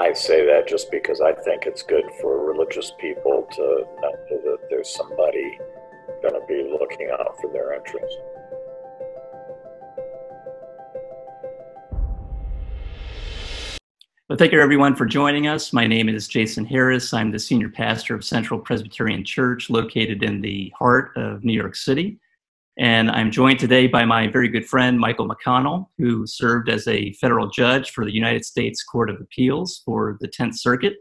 I say that just because I think it's good for religious people to know that there's somebody going to be looking out for their interests. Well, thank you everyone for joining us. My name is Jason Harris. I'm the senior pastor of Central Presbyterian Church located in the heart of New York City. And I'm joined today by my very good friend, Michael McConnell, who served as a federal judge for the United States Court of Appeals for the 10th Circuit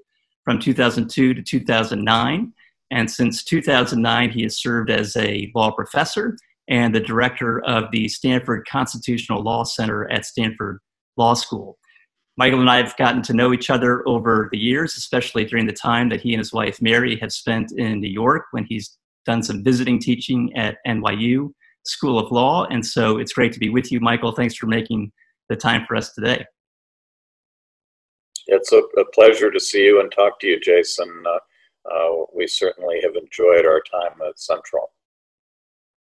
from 2002 to 2009. And since 2009, he has served as a law professor and the director of the Stanford Constitutional Law Center at Stanford Law School. Michael and I have gotten to know each other over the years, especially during the time that he and his wife Mary have spent in New York when he's done some visiting teaching at NYU School of Law. And so it's great to be with you, Michael. Thanks for making the time for us today. It's a, a pleasure to see you and talk to you, Jason. Uh, uh, we certainly have enjoyed our time at Central.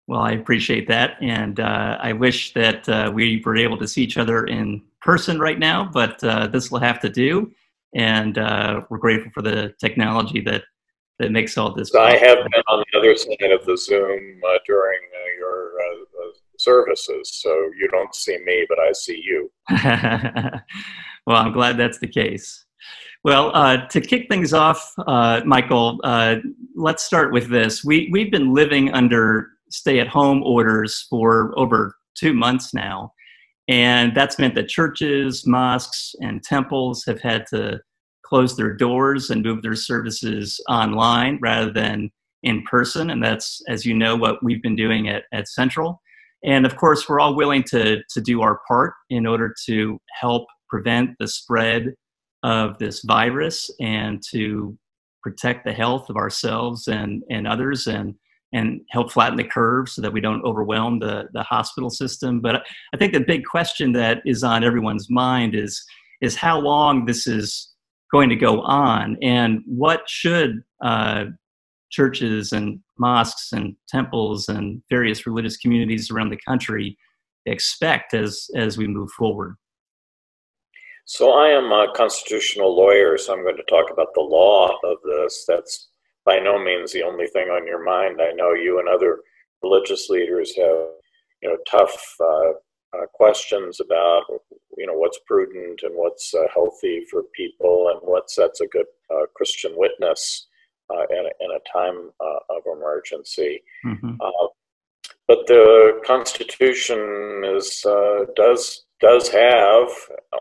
Well, I appreciate that. And uh, I wish that uh, we were able to see each other in person right now, but uh, this will have to do. And uh, we're grateful for the technology that, that makes all this. I have been on the other side of the Zoom uh, during uh, your services, so you don't see me, but I see you. well, I'm glad that's the case. Well, uh, to kick things off, uh, Michael, uh, let's start with this. We, we've been living under stay at home orders for over two months now. And that's meant that churches, mosques, and temples have had to close their doors and move their services online rather than in person. And that's, as you know, what we've been doing at, at Central. And of course, we're all willing to, to do our part in order to help prevent the spread of this virus and to protect the health of ourselves and, and others. And and help flatten the curve so that we don't overwhelm the, the hospital system. But I think the big question that is on everyone's mind is, is how long this is going to go on and what should uh, churches and mosques and temples and various religious communities around the country expect as, as we move forward. So I am a constitutional lawyer, so I'm going to talk about the law of this. That's by no means the only thing on your mind. I know you and other religious leaders have, you know, tough uh, uh, questions about, you know, what's prudent and what's uh, healthy for people and what sets a good uh, Christian witness uh, in a, in, a, time uh, of emergency. Mm-hmm. but the Constitution is does does have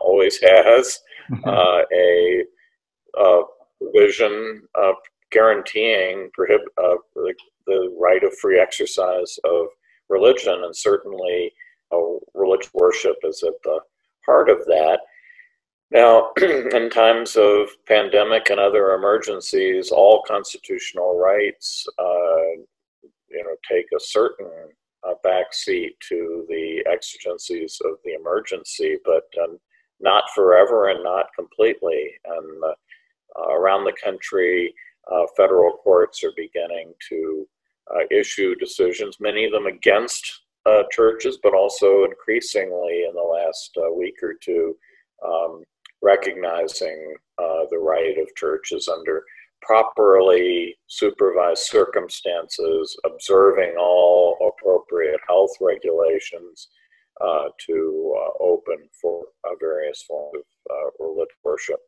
always has mm-hmm. a, provision guaranteeing prohibit uh, the, the, right of free exercise of religion, and certainly uh, religious worship is at the heart of that. Now, in times of pandemic and other emergencies, all constitutional rights, uh, you know, take a certain uh, backseat to the exigencies of the emergency, but um, not forever and not completely. And uh, around the country, uh, federal courts are beginning to uh, issue decisions, many of them against uh, churches, but also increasingly in the last week or two, um, recognizing uh, the right of churches under properly supervised circumstances, observing all appropriate health regulations uh, to open for various forms of religious worship.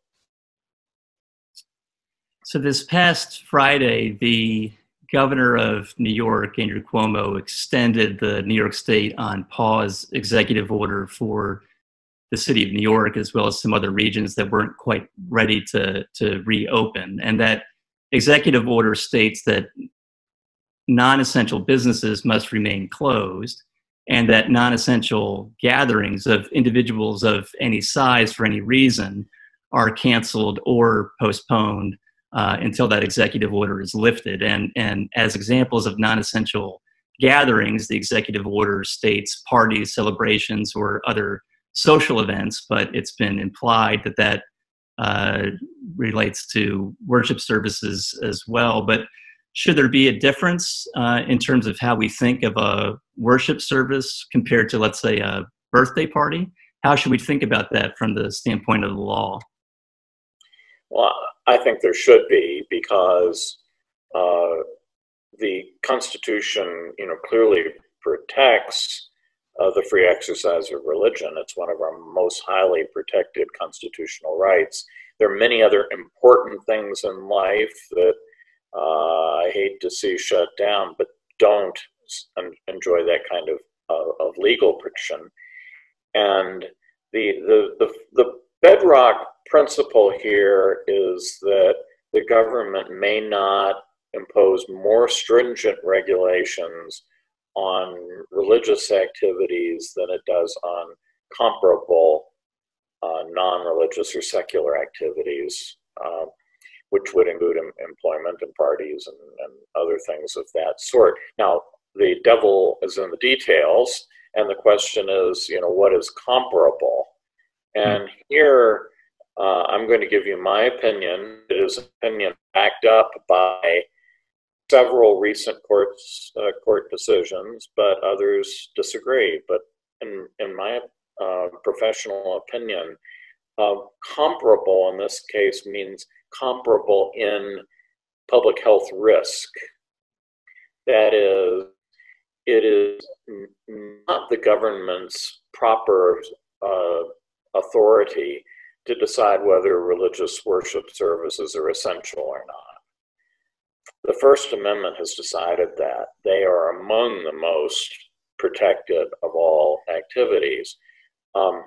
So this past Friday, the governor of New York, Andrew Cuomo, extended the New York State on pause executive order for the city of New York, as well as some other regions that weren't quite ready to, to reopen. And that executive order states that non essential businesses must remain closed and that non essential gatherings of individuals of any size for any reason are canceled or postponed uh, until that executive order is lifted. And, and as examples of non essential gatherings, the executive order states parties, celebrations, or other social events, but it's been implied that that uh, relates to worship services as well. But should there be a difference uh, in terms of how we think of a worship service compared to, let's say, a birthday party? How should we think about that from the standpoint of the law? Well, I think there should be because uh, the Constitution, you know, clearly protects uh, the free exercise of religion. It's one of our most highly protected constitutional rights. There are many other important things in life that uh, I hate to see shut down, but don't enjoy that kind of, uh, of legal protection. And the, the, the, the bedrock principle here is that the government may not impose more stringent regulations on religious activities than it does on comparable uh, non-religious or secular activities, uh, which would include em- employment and parties and, and other things of that sort. Now, the devil is in the details, and the question is, you know, what is comparable? And mm. here, uh, I'm going to give you my opinion. It is an opinion backed up by several recent courts uh, court decisions, but others disagree. But in in my uh, professional opinion, uh, comparable in this case means comparable in public health risk. That is, it is not the government's proper uh, authority to decide whether religious worship services are essential or not. The First Amendment has decided that they are among the most protected of all activities. Um,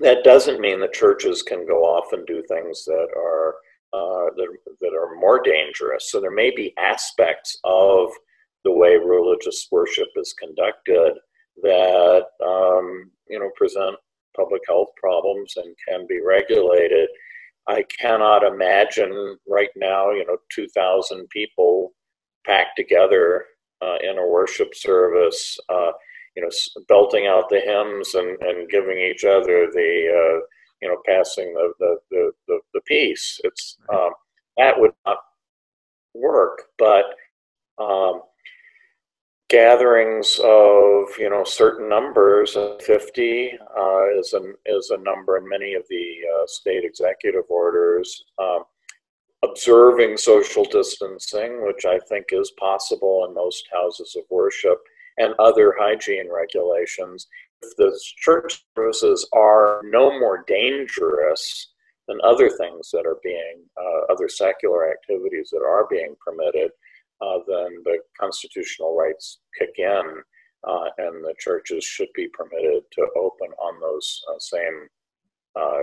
that doesn't mean that churches can go off and do things that are uh, that, that are more dangerous. So there may be aspects of the way religious worship is conducted that um, you know present public health problems and can be regulated. I cannot imagine right now, you know, 2,000 people packed together uh, in a worship service, uh, you know, belting out the hymns and, and giving each other the, uh, you know, passing the, the, the, the, the peace. It's, um, that would not work, but um, gatherings of you know certain numbers. Fifty uh, is a is a number in many of the uh, state executive orders. Um, observing social distancing, which I think is possible in most houses of worship, and other hygiene regulations. If the church services are no more dangerous than other things that are being, uh, other secular activities that are being permitted, uh, then the constitutional rights kick in, uh, and the churches should be permitted to open on those uh, same uh,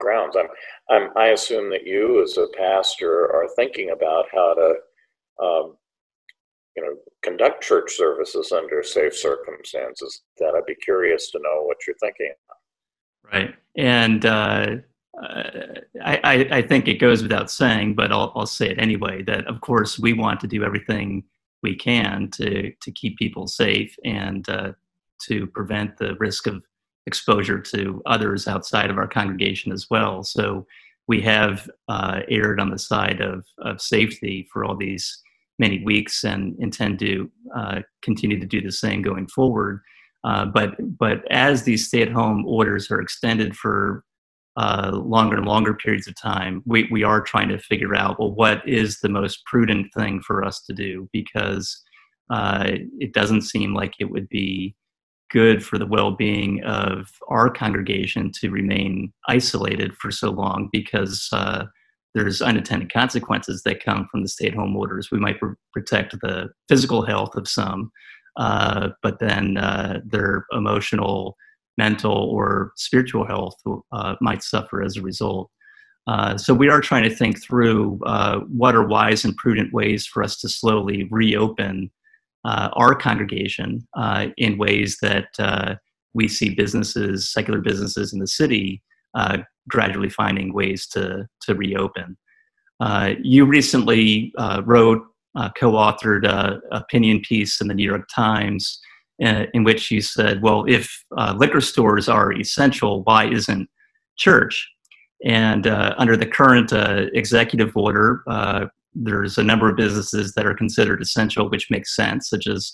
grounds. I'm, I'm, i assume that you, as a pastor, are thinking about how to, um, you know, conduct church services under safe circumstances. That I'd be curious to know what you're thinking. Right, and uh, I, I, think it goes without saying, but I'll, I'll say it anyway. That of course we want to do everything we can to to keep people safe and uh, to prevent the risk of exposure to others outside of our congregation as well. So we have uh, erred on the side of of safety for all these many weeks and intend to uh, continue to do the same going forward. Uh, but but as these stay-at-home orders are extended for uh, longer and longer periods of time, we, we are trying to figure out well, what is the most prudent thing for us to do because uh, it doesn't seem like it would be good for the well being of our congregation to remain isolated for so long because uh, there's unintended consequences that come from the stay at home orders. We might pr- protect the physical health of some, uh, but then uh, their emotional mental or spiritual health uh, might suffer as a result. Uh, so we are trying to think through uh, what are wise and prudent ways for us to slowly reopen uh, our congregation uh, in ways that uh, we see businesses, secular businesses in the city, gradually finding ways to to reopen. you recently wrote, co-authored an opinion piece in the New York Times uh, in which you said, well, if uh, liquor stores are essential, why isn't church? And uh, under the current uh, executive order, there's a number of businesses that are considered essential, which makes sense, such as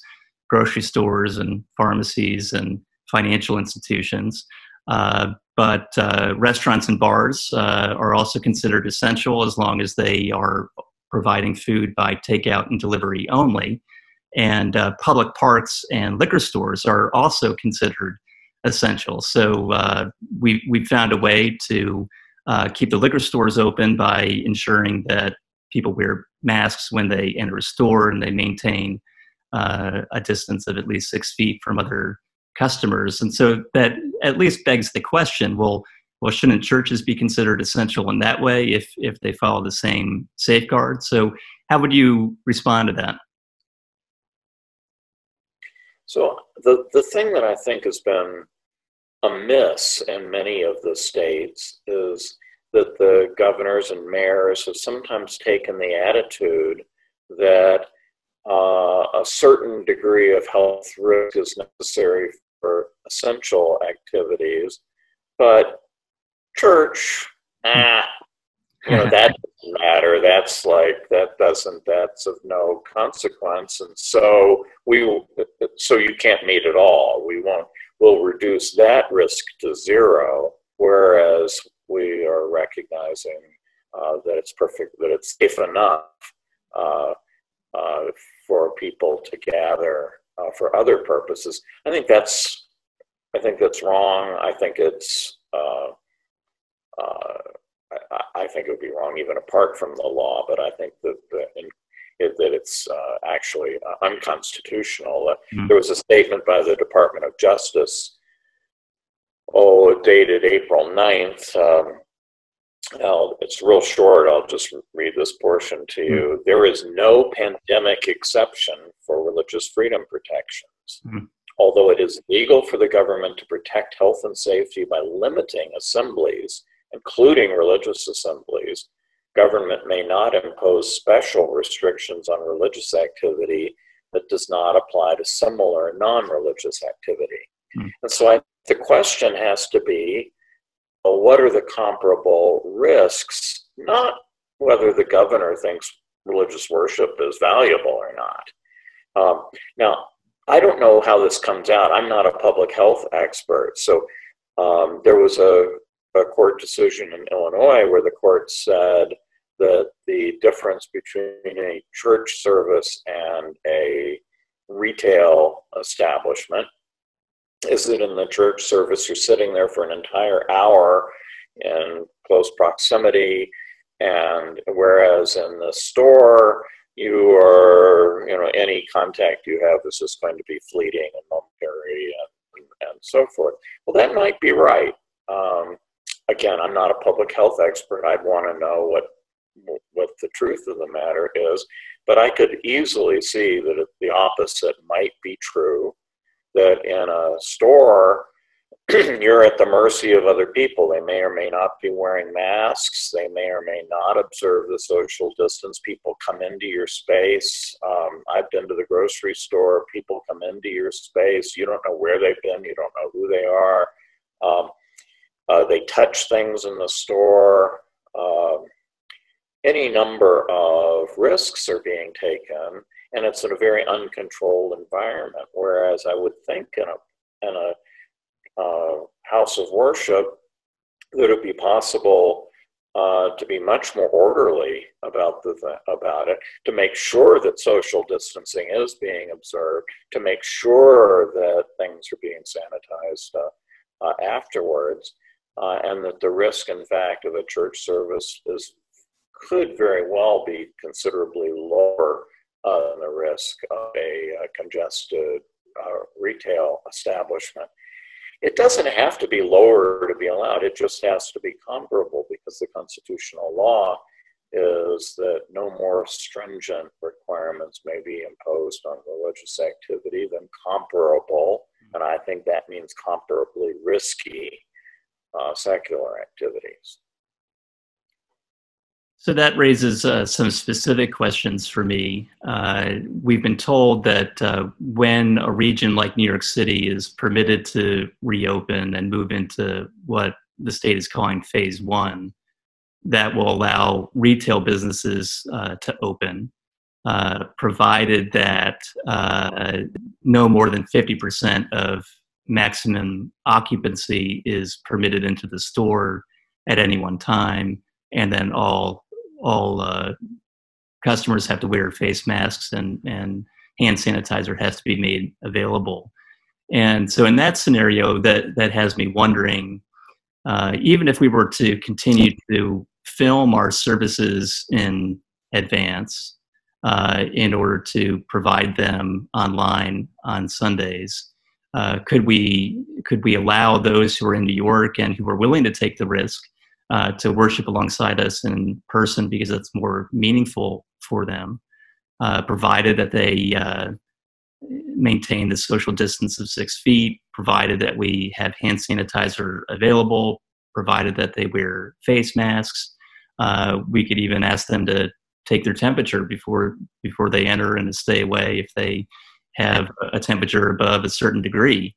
grocery stores and pharmacies and financial institutions. Uh, but uh, restaurants and bars uh, are also considered essential as long as they are providing food by takeout and delivery only. And uh, public parks and liquor stores are also considered essential. So uh, we we found a way to uh, keep the liquor stores open by ensuring that people wear masks when they enter a store and they maintain uh, a distance of at least six feet from other customers. And so that at least begs the question: Well, well, shouldn't churches be considered essential in that way if if they follow the same safeguards? So, how would you respond to that? So the the thing that I think has been amiss in many of the states is that the governors and mayors have sometimes taken the attitude that uh, a certain degree of health risk is necessary for essential activities, but church, ah, you know, that doesn't matter. That's like, that doesn't, that's of no consequence. And so we, so you can't meet at all. We won't, we'll reduce that risk to zero, whereas we are recognizing uh, that it's perfect, that it's safe enough uh, uh, for people to gather uh, for other purposes. I think that's, I think that's wrong. I think it's, uh, uh, I, I, think it would be wrong even apart from the law, but I think that, in, it, that it's uh, actually uh, unconstitutional. Mm-hmm. There was a statement by the Department of Justice, oh, dated April 9th. Um, it's real short. I'll just read this portion to you. Mm-hmm. There is no pandemic exception for religious freedom protections. Mm-hmm. Although it is legal for the government to protect health and safety by limiting assemblies including religious assemblies, government may not impose special restrictions on religious activity that does not apply to similar non-religious activity. Hmm. And so I, the question has to be, well, what are the comparable risks? Not whether the governor thinks religious worship is valuable or not. Um, now, I don't know how this comes out. I'm not a public health expert. So um, there was a a court decision in Illinois where the court said that the difference between a church service and a retail establishment is that in the church service you're sitting there for an entire hour in close proximity. And whereas in the store you are you know any contact you have is just going to be fleeting and momentary and, and so forth. Well that might be right. Um, again, I'm not a public health expert. I'd want to know what what the truth of the matter is, but I could easily see that the opposite might be true. That in a store, you're at the mercy of other people. They may or may not be wearing masks. They may or may not observe the social distance. People come into your space. Um, I've been to the grocery store. People come into your space. You don't know where they've been. You don't know who they are. Um, uh, they touch things in the store. Um, any number of risks are being taken, and it's in a very uncontrolled environment. Whereas I would think in a in a uh, house of worship, it would be possible uh, to be much more orderly about the about it, to make sure that social distancing is being observed, to make sure that things are being sanitized uh, uh, afterwards uh, and that the risk, in fact, of a church service is could very well be considerably lower uh, than the risk of a, a congested uh, retail establishment. It doesn't have to be lower to be allowed, it just has to be comparable because the constitutional law is that no more stringent requirements may be imposed on religious activity than comparable, and I think that means comparably risky uh, secular activities. So that raises uh, some specific questions for me. Uh, we've been told that uh, when a region like New York City is permitted to reopen and move into what the state is calling phase one, that will allow retail businesses uh, to open, uh, provided that uh, no more than 50% of maximum occupancy is permitted into the store at any one time, and then all all uh, customers have to wear face masks and and hand sanitizer has to be made available. And so, in that scenario, that that has me wondering, uh, even if we were to continue to film our services in advance uh, in order to provide them online on Sundays, uh, could we could we allow those who are in New York and who are willing to take the risk uh, to worship alongside us in person because it's more meaningful for them, uh, provided that they uh, maintain the social distance of six feet, provided that we have hand sanitizer available, provided that they wear face masks. Uh, we could even ask them to take their temperature before before they enter and to stay away if they have a temperature above a certain degree.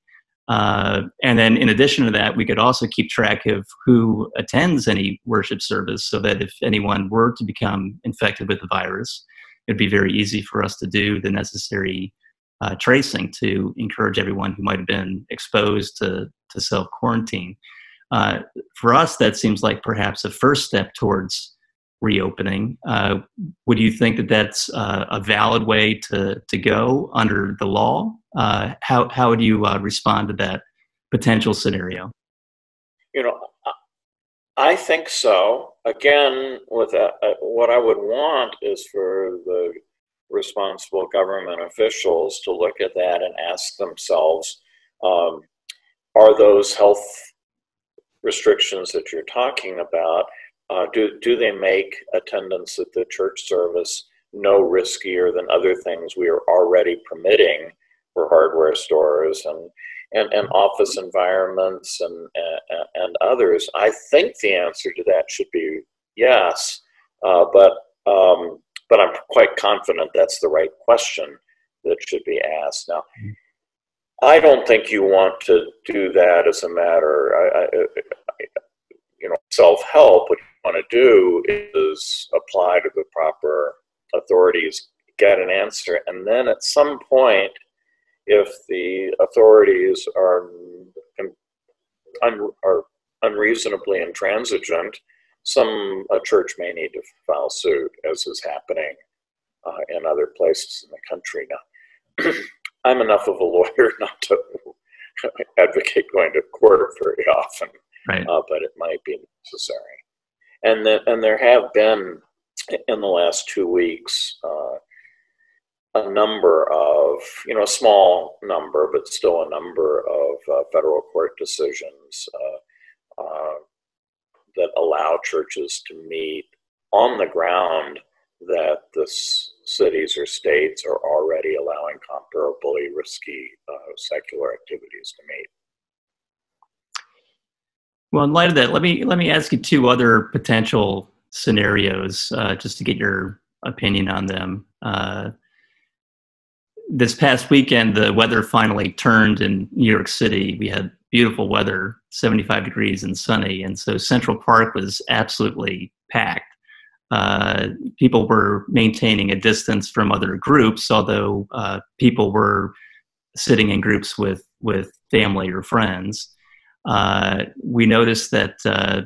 Uh, and then, in addition to that, we could also keep track of who attends any worship service so that if anyone were to become infected with the virus, it'd be very easy for us to do the necessary uh, tracing to encourage everyone who might have been exposed to, to self quarantine. Uh, for us, that seems like perhaps a first step towards reopening. Uh, would you think that that's uh, a valid way to, to go under the law? Uh, how, how would you uh, respond to that potential scenario? You know, I think so. Again, with a, uh, what I would want is for the responsible government officials to look at that and ask themselves um, are those health restrictions that you're talking about uh, do, do they make attendance at the church service no riskier than other things we are already permitting for hardware stores and, and, and office environments and, and, and others? I think the answer to that should be yes, uh, but, um, but I'm quite confident that's the right question that should be asked. Now, I don't think you want to do that as a matter, I, I, you know, self-help. What want to do is apply to the proper authorities, get an answer, and then at some point, if the authorities are un, are unreasonably intransigent, some a church may need to file suit, as is happening uh, in other places in the country now. I'm enough of a lawyer not to advocate going to court very often, right. uh, but it might be necessary and the, and there have been in the last two weeks uh, a number of you know a small number but still a number of uh, federal court decisions uh, uh that allow churches to meet on the ground that the cities or states are already allowing comparably risky uh, secular activities to meet. Well, in light of that, let me let me ask you two other potential scenarios, uh, just to get your opinion on them. Uh, this past weekend, the weather finally turned in New York City. We had beautiful weather, 75 degrees and sunny, and so Central Park was absolutely packed. Uh, people were maintaining a distance from other groups, although uh, people were sitting in groups with with family or friends uh, we noticed that uh,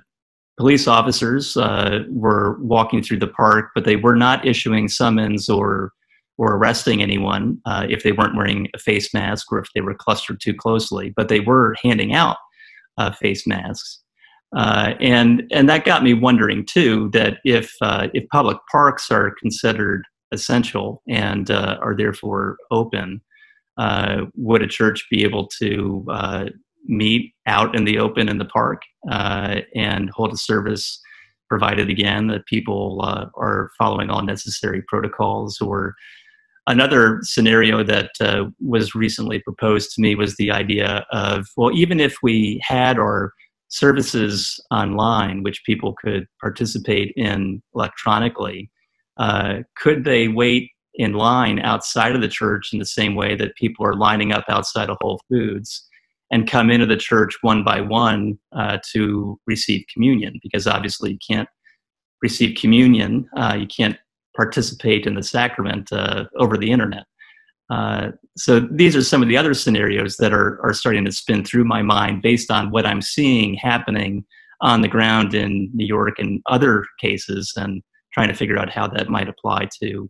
police officers uh, were walking through the park, but they were not issuing summons or or arresting anyone uh, if they weren't wearing a face mask or if they were clustered too closely. But they were handing out uh, face masks. Uh, and and that got me wondering too that if if public parks are considered essential and are therefore open, would a church be able to meet out in the open in the park uh, and hold a service provided again that people uh, are following all necessary protocols. Or another scenario that uh, was recently proposed to me was the idea of well even if we had our services online which people could participate in electronically uh, could they wait in line outside of the church in the same way that people are lining up outside of whole foods and come into the church one by one uh, to receive communion because obviously you can't receive communion, uh, you can't participate in the sacrament uh, over the internet. Uh, so these are some of the other scenarios that are, are starting to spin through my mind based on what I'm seeing happening on the ground in New York and other cases and trying to figure out how that might apply to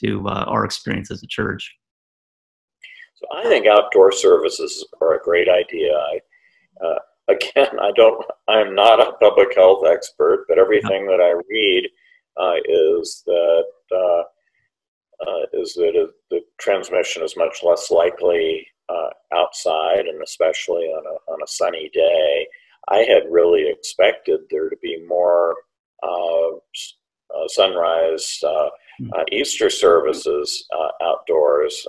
to uh, our experience as a church. So I think outdoor services are a great idea. I, uh, again, I don't, I'm not a public health expert, but everything that I read uh, is that uh, uh, is that the transmission is much less likely uh, outside, and especially on a on a sunny day. I had really expected there to be more sunrise hmm. Easter services outdoors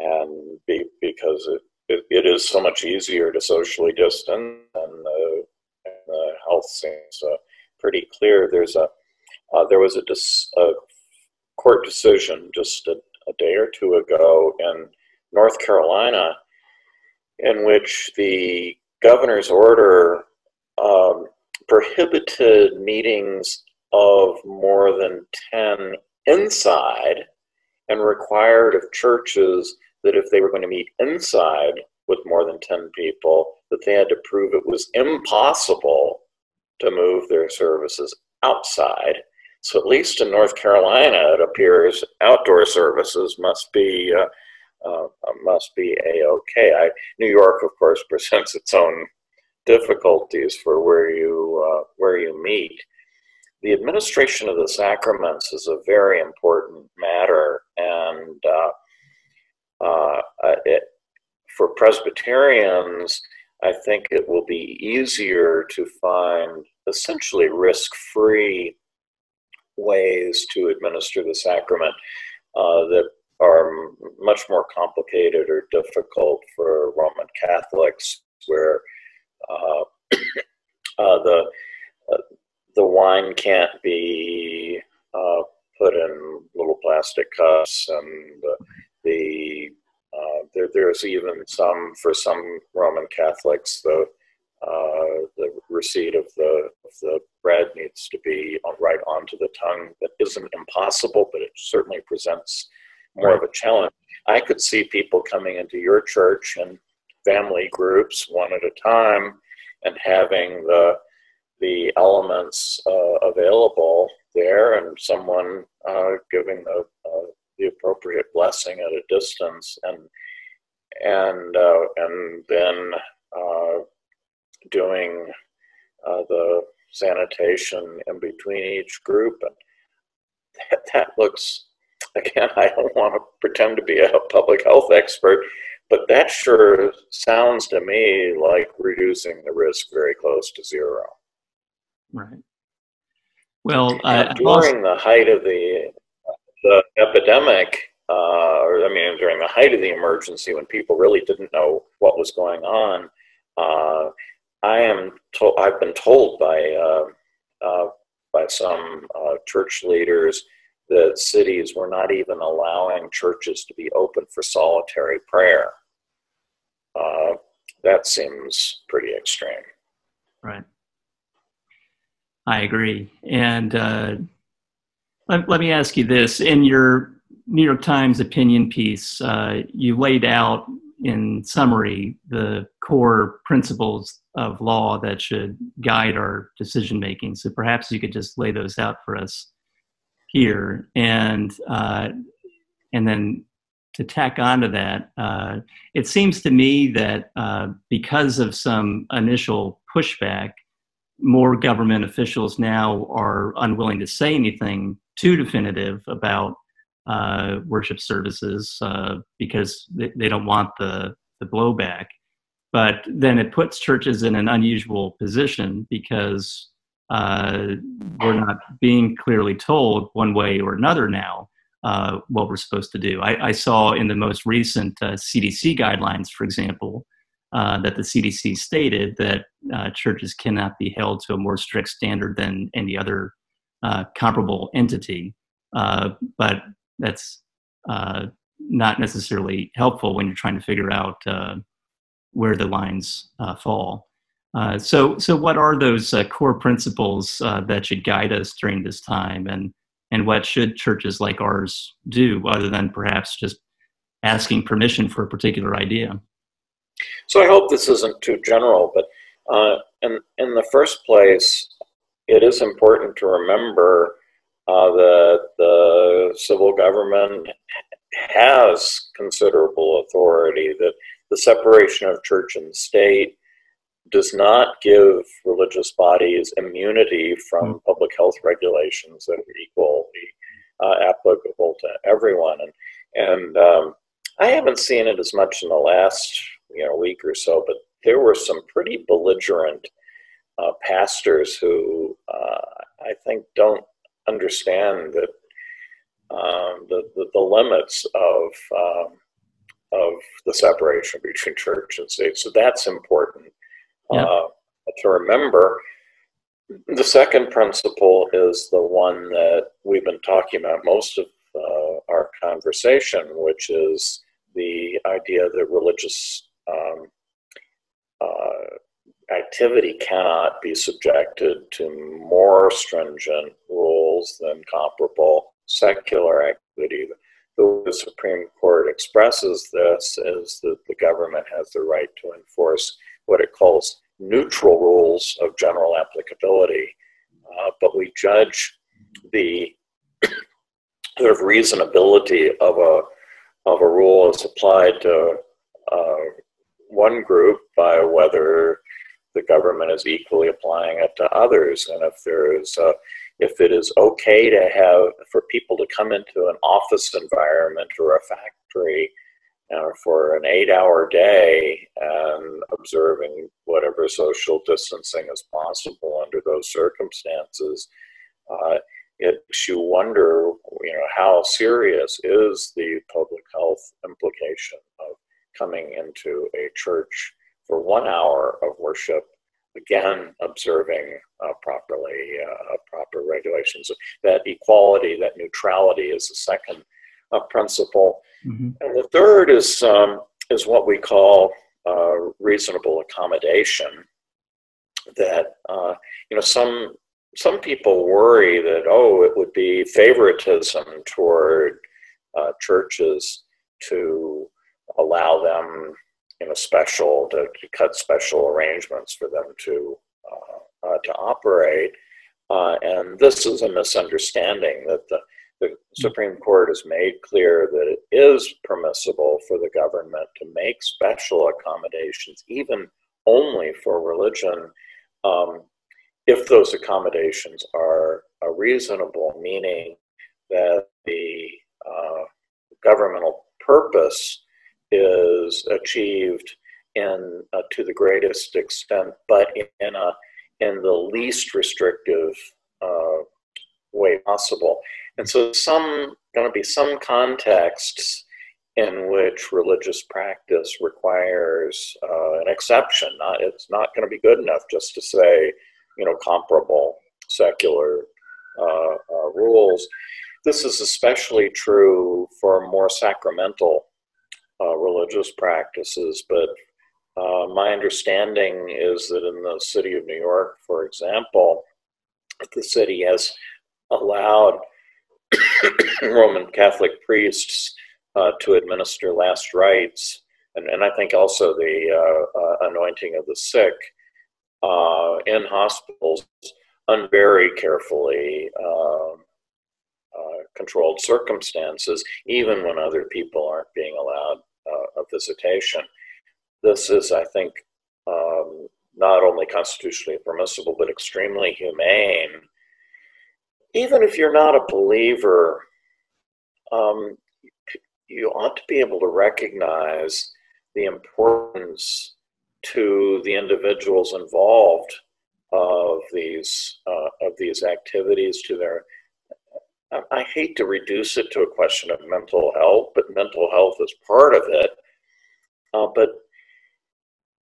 and be, because it, it, it is so much easier to socially distance and the, and the health seems uh, pretty clear. There's a uh, there was a, dis, a, court decision just a, a, day or two ago in North Carolina in which the governor's order um, prohibited meetings of more than 10 inside and required of churches that if they were going to meet inside with more than 10 people, that they had to prove it was impossible to move their services outside. So at least in North Carolina, it appears outdoor services must be uh, uh, must be a okay. New York, of course, presents its own difficulties for where you uh, where you meet. The administration of the sacraments is a very important matter, and uh, uh, uh, it, for Presbyterians, I think it will be easier to find essentially risk free ways to administer the sacrament uh, that are much more complicated or difficult for Roman Catholics, where uh, uh, the the wine can't be put in little plastic cups and the uh, there, there's even some for some Roman Catholics the uh, the receipt of the of the bread needs to be right onto the tongue. That isn't impossible, but it certainly presents more right. of a challenge. I could see people coming into your church and family groups one at a time and having the the elements uh, available there and someone uh, giving the uh, the appropriate blessing at a distance and and uh, and then uh, doing uh, the sanitation in between each group and that, that looks again i don't want to pretend to be a public health expert but that sure sounds to me like reducing the risk very close to zero right well during the height of the the epidemic, uh, or I mean, during the height of the emergency, when people really didn't know what was going on, uh, I am to- I've been told by uh, uh by some uh, church leaders that cities were not even allowing churches to be open for solitary prayer. Uh, that seems pretty extreme. Right. I agree, and let, let me ask you this. In your New York Times opinion piece, uh, you laid out in summary the core principles of law that should guide our decision making. So perhaps you could just lay those out for us here, and uh, and then to tack onto that, uh, it seems to me that uh, because of some initial pushback, more government officials now are unwilling to say anything too definitive about uh, worship services uh, because they, they, don't want the, the blowback. But then it puts churches in an unusual position because uh, we're not being clearly told one way or another now uh, what we're supposed to do. I, I, saw in the most recent CDC uh, guidelines, for example, uh, that the CDC stated that churches cannot be held to a more strict standard than any other uh, comparable entity, uh, but that's uh, not necessarily helpful when you're trying to figure out uh, where the lines uh, fall. so, so what are those core principles that should guide us during this time, and and what should churches like ours do, other than perhaps just asking permission for a particular idea. So I hope this isn't too general, but uh, in, in the first place, it is important to remember uh, that the civil government has considerable authority, that the separation of church and state does not give religious bodies immunity from hmm. public health regulations that are equally uh, applicable to everyone. And, and um, I haven't seen it as much in the last you know a week or so, but there were some pretty belligerent uh, pastors who uh, I think don't understand that um, the, the, the limits of um, of the separation between church and state. So that's important yeah. uh, to remember. The second principle is the one that we've been talking about most of uh, our conversation, which is the idea that religious um, uh, activity cannot be subjected to more stringent rules than comparable secular activity. The way the Supreme Court expresses this is that the government has the right to enforce what it calls neutral rules of general applicability, uh, but we judge the sort of reasonability of a of a rule as applied to one group by whether the government is equally applying it to others, and if there is a if it is okay to have for people to come into an office environment or a factory uh, for an eight hour day and observing whatever social distancing is possible under those circumstances, uh, it makes you wonder, you know, how serious is the public health implication of coming into a church for one hour of worship again observing uh, properly uh, proper regulations. That equality, that neutrality is the second uh, principle, mm-hmm. and the third is um, is what we call uh, reasonable accommodation. That uh, you know some some people worry that oh it would be favoritism toward uh, churches to allow them you know, special to, to cut special arrangements for them to uh, uh, to operate. Uh, and this is a misunderstanding that the, the Supreme Court has made clear that it is permissible for the government to make special accommodations, even only for religion, um, if those accommodations are, are reasonable, meaning that the uh, governmental purpose is achieved in uh, to the greatest extent, but in a in the least restrictive uh, way possible. And so, some going to be some contexts in which religious practice requires uh, an exception. Not, it's not going to be good enough just to say, you know, comparable secular uh, uh, rules. This is especially true for more sacramental uh, religious practices, but uh, my understanding is that in the city of New York, for example, the city has allowed Roman Catholic priests uh, to administer last rites, and, and I think also the uh, uh, anointing of the sick uh, in hospitals, and very carefully. Um, uh, controlled circumstances, even when other people aren't being allowed uh, a visitation. This is, I think, um, not only constitutionally permissible, but extremely humane. Even if you're not a believer, um, you ought to be able to recognize the importance to the individuals involved of these uh, of these activities to their I hate to reduce it to a question of mental health, but mental health is part of it. Uh, but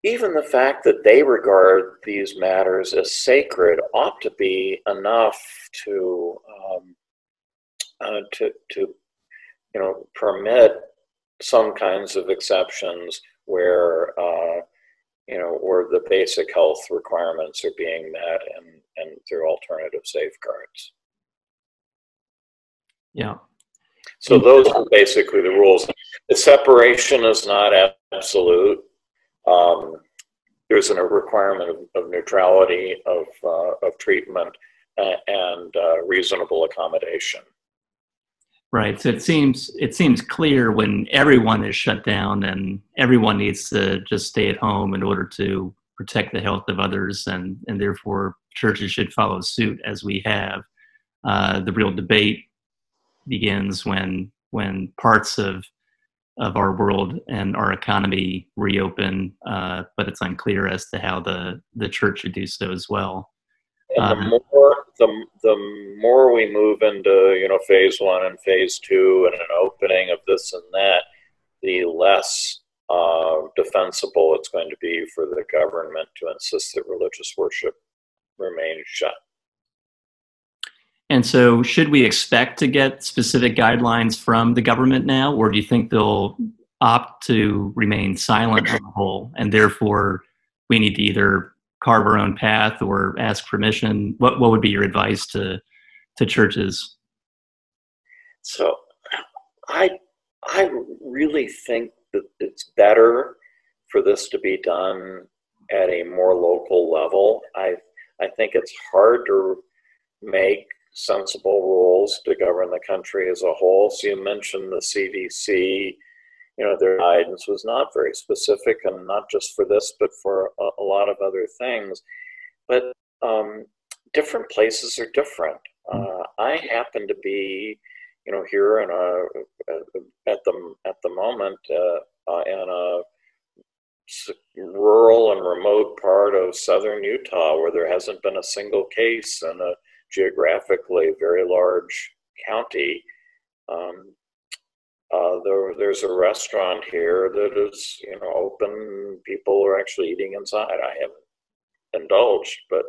even the fact that they regard these matters as sacred ought to be enough to um, uh, to to you know permit some kinds of exceptions where uh, you know where the basic health requirements are being met and and through alternative safeguards. Yeah. So those are basically the rules. The separation is not absolute. Um, there's a requirement of, of neutrality of, uh, of treatment uh, and uh, reasonable accommodation. Right. So it seems it seems clear when everyone is shut down and everyone needs to just stay at home in order to protect the health of others, and and therefore churches should follow suit as we have. Uh, the real debate begins when when parts of of our world and our economy reopen, uh, but it's unclear as to how the the church should do so as well. And the uh, more the the more we move into you know phase one and phase two and an opening of this and that, the less uh, defensible it's going to be for the government to insist that religious worship remain shut. And so, should we expect to get specific guidelines from the government now, or do you think they'll opt to remain silent on the whole, and therefore we need to either carve our own path or ask permission? What what would be your advice to to churches? So, I I really think that it's better for this to be done at a more local level. I I think it's hard to make sensible rules to govern the country as a whole. So you mentioned the CDC, you know, their guidance was not very specific and not just for this, but for a, a lot of other things. But um, different places are different. Uh, I happen to be, you know, here in a, at the, at the moment uh, uh, in a rural and remote part of southern Utah where there hasn't been a single case and a geographically very large county. Um, uh, there, there's a restaurant here that is, you know, open. People are actually eating inside. I haven't indulged, but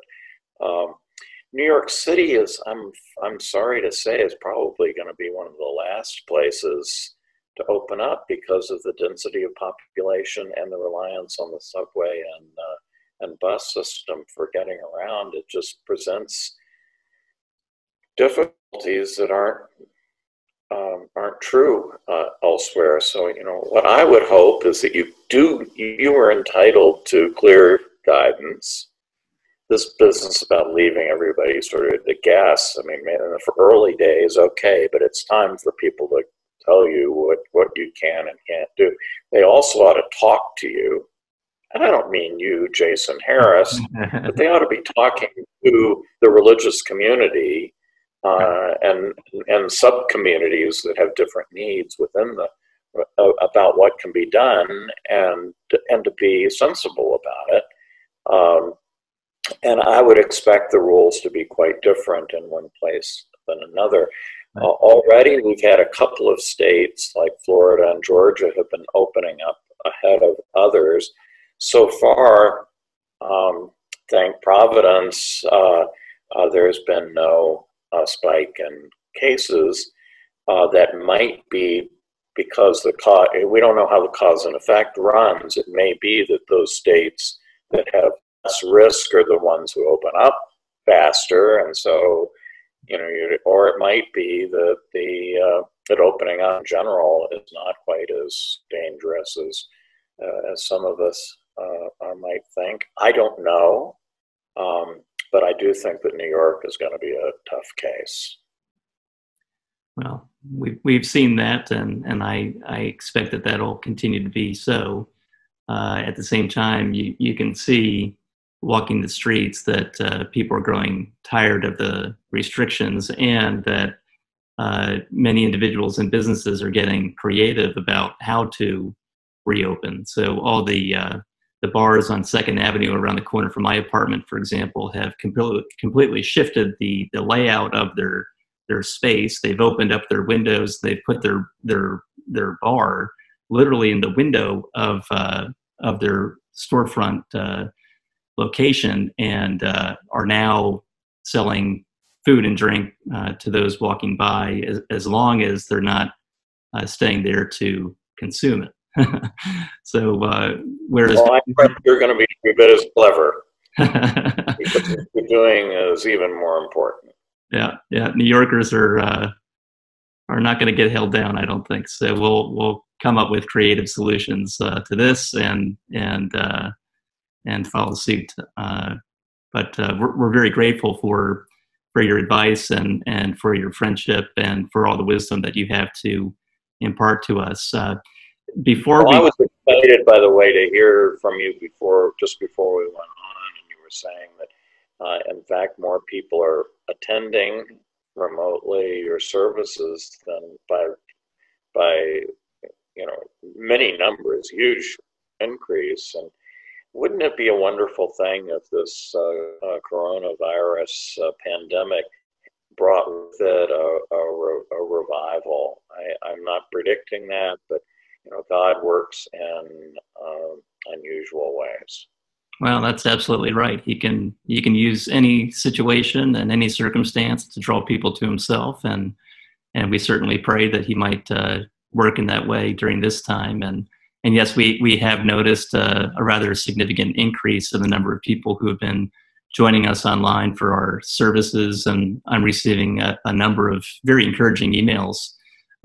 um, New York City is, I'm, I'm sorry to say, is probably going to be one of the last places to open up because of the density of population and the reliance on the subway and uh, and bus system for getting around. It just presents difficulties that aren't um, aren't true uh, elsewhere. So you know what I would hope is that you do you are entitled to clear guidance. This business about leaving everybody sort of the gas. I mean, in the for early days, okay, but it's time for people to tell you what what you can and can't do. They also ought to talk to you. And I don't mean you, Jason Harris, but they ought to be talking to the religious community uh, and and sub communities that have different needs within the uh, about what can be done and and to be sensible about it. Um, and I would expect the rules to be quite different in one place than another. Uh, already, we've had a couple of states like Florida and Georgia have been opening up ahead of others. So far, um, thank Providence, uh, uh, there's been no uh, spike in cases uh, that might be because the cause, we don't know how the cause and effect runs. It may be that those states that have less risk are the ones who open up faster. And so, you know, or it might be that the, uh, that opening up in general is not quite as dangerous as, uh, as some of us uh, might think. I don't know. Um, but I do think that New York is going to be a tough case. Well, we've we've seen that, and and I I expect that that'll continue to be so. Uh, at the same time, you you can see walking the streets that uh, people are growing tired of the restrictions, and that uh, many individuals and businesses are getting creative about how to reopen. So all the uh, the bars on Second Avenue around the corner from my apartment, for example, have completely completely shifted the the layout of their their space. They've opened up their windows. They've put their their their bar literally in the window of uh, of their storefront uh, location, and uh, are now selling food and drink uh, to those walking by, as, as long as they're not uh, staying there to consume it. so uh, whereas well, you're going to be a bit as clever because what you're doing is even more important. Yeah, yeah. New Yorkers are uh, are not going to get held down. I don't think so. We'll we'll come up with creative solutions uh, to this and and uh, and follow suit. Uh, but uh, we're we're very grateful for for your advice and and for your friendship and for all the wisdom that you have to impart to us. Before well, we, I was excited, by the way, to hear from you before just before we went on, and you were saying that, uh, in fact, more people are attending remotely your services than by by you know many numbers, huge increase. And wouldn't it be a wonderful thing if this uh, uh, coronavirus uh, pandemic brought with it a, a, re- a revival? I, I'm not predicting that, but you know, God works in uh, unusual ways. Well, that's absolutely right. He can he can use any situation and any circumstance to draw people to Himself, and and we certainly pray that He might uh, work in that way during this time. And and yes, we we have noticed uh, a rather significant increase in the number of people who have been joining us online for our services, and I'm receiving a, a number of very encouraging emails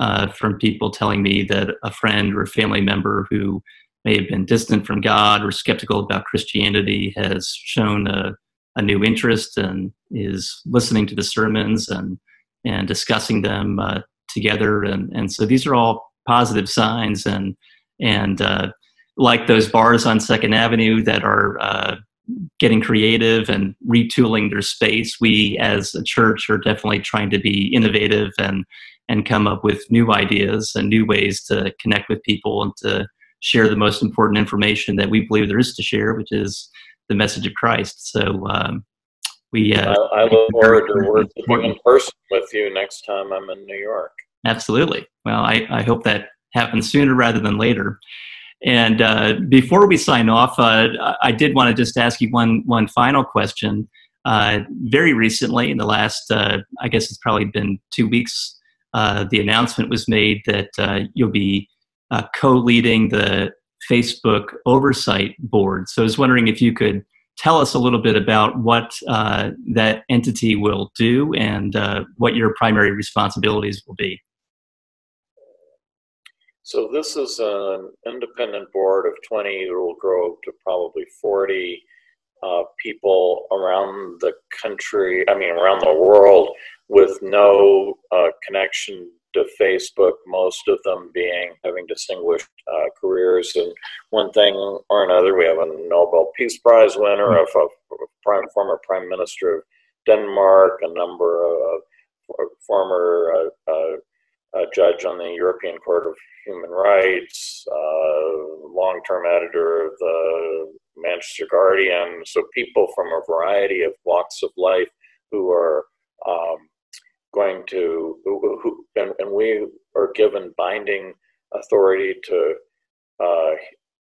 uh, from people telling me that a friend or a family member who may have been distant from God or skeptical about Christianity has shown a, a new interest and is listening to the sermons and and discussing them uh, together. And and so these are all positive signs. And and uh, like those bars on Second Avenue that are uh, getting creative and retooling their space, we as a church are definitely trying to be innovative and and come up with new ideas and new ways to connect with people and to share the most important information that we believe there is to share, which is the message of Christ. So um, we. Uh, I, I, look forward to working in person with you next time I'm in New York. Absolutely. Well, I, I hope that happens sooner rather than later. And uh, before we sign off, uh, I did want to just ask you one one final question. Uh, very recently, in the last, uh, I guess it's probably been two weeks, uh, the announcement was made that uh, you'll be uh, co-leading the Facebook oversight board. So I was wondering if you could tell us a little bit about what uh, that entity will do and uh, what your primary responsibilities will be. So this is an independent board of 20. It will grow to probably 40 uh, people around the country, I mean, around the world, with no uh, connection to Facebook, most of them being having distinguished uh, careers in one thing or another. We have a Nobel Peace Prize winner, a, prime, former Prime Minister of Denmark, a number of former uh, uh, judge on the European Court of Human Rights, uh, long-term editor of the Manchester Guardian. So people from a variety of walks of life who are um, going to, who, who and, and, we are given binding authority to uh,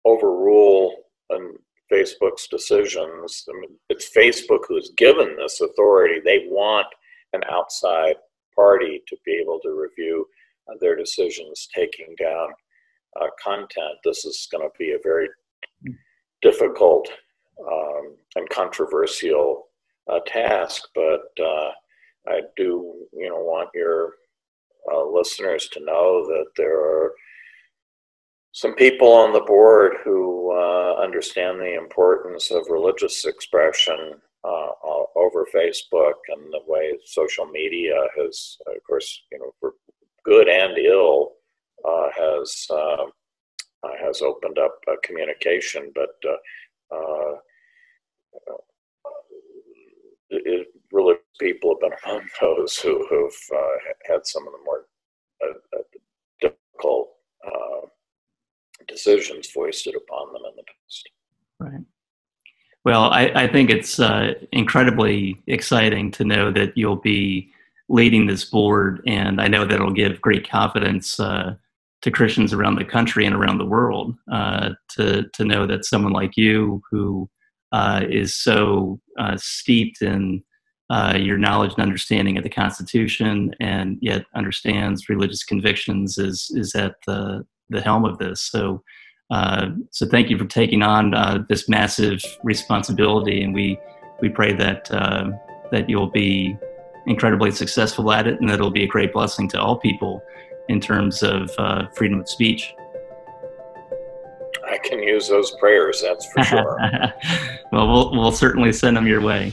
overrule um, Facebook's decisions. I mean, it's Facebook who's given this authority. They want an outside party to be able to review uh, their decisions taking down uh, content. This is going to be a very difficult um, and controversial uh, task, but uh, I do, you know, want your uh, listeners to know that there are some people on the board who uh, understand the importance of religious expression uh, over Facebook and the way social media has, of course, you know, for good and ill, uh, has has opened up communication, but it, really people have been among those who have uh, had some of the more uh, uh difficult uh, decisions foisted upon them in the past. Right. Well, I, I think it's uh, incredibly exciting to know that you'll be leading this board, and I know that it'll give great confidence uh, to Christians around the country and around the world to to know that someone like you, who is so steeped in uh, your knowledge and understanding of the Constitution, and yet understands religious convictions, is is at the the helm of this. So, uh, so thank you for taking on uh, this massive responsibility, and we we pray that uh, that you'll be incredibly successful at it and that it'll be a great blessing to all people in terms of uh, freedom of speech. I can use those prayers, that's for sure. well, well, we'll certainly send them your way.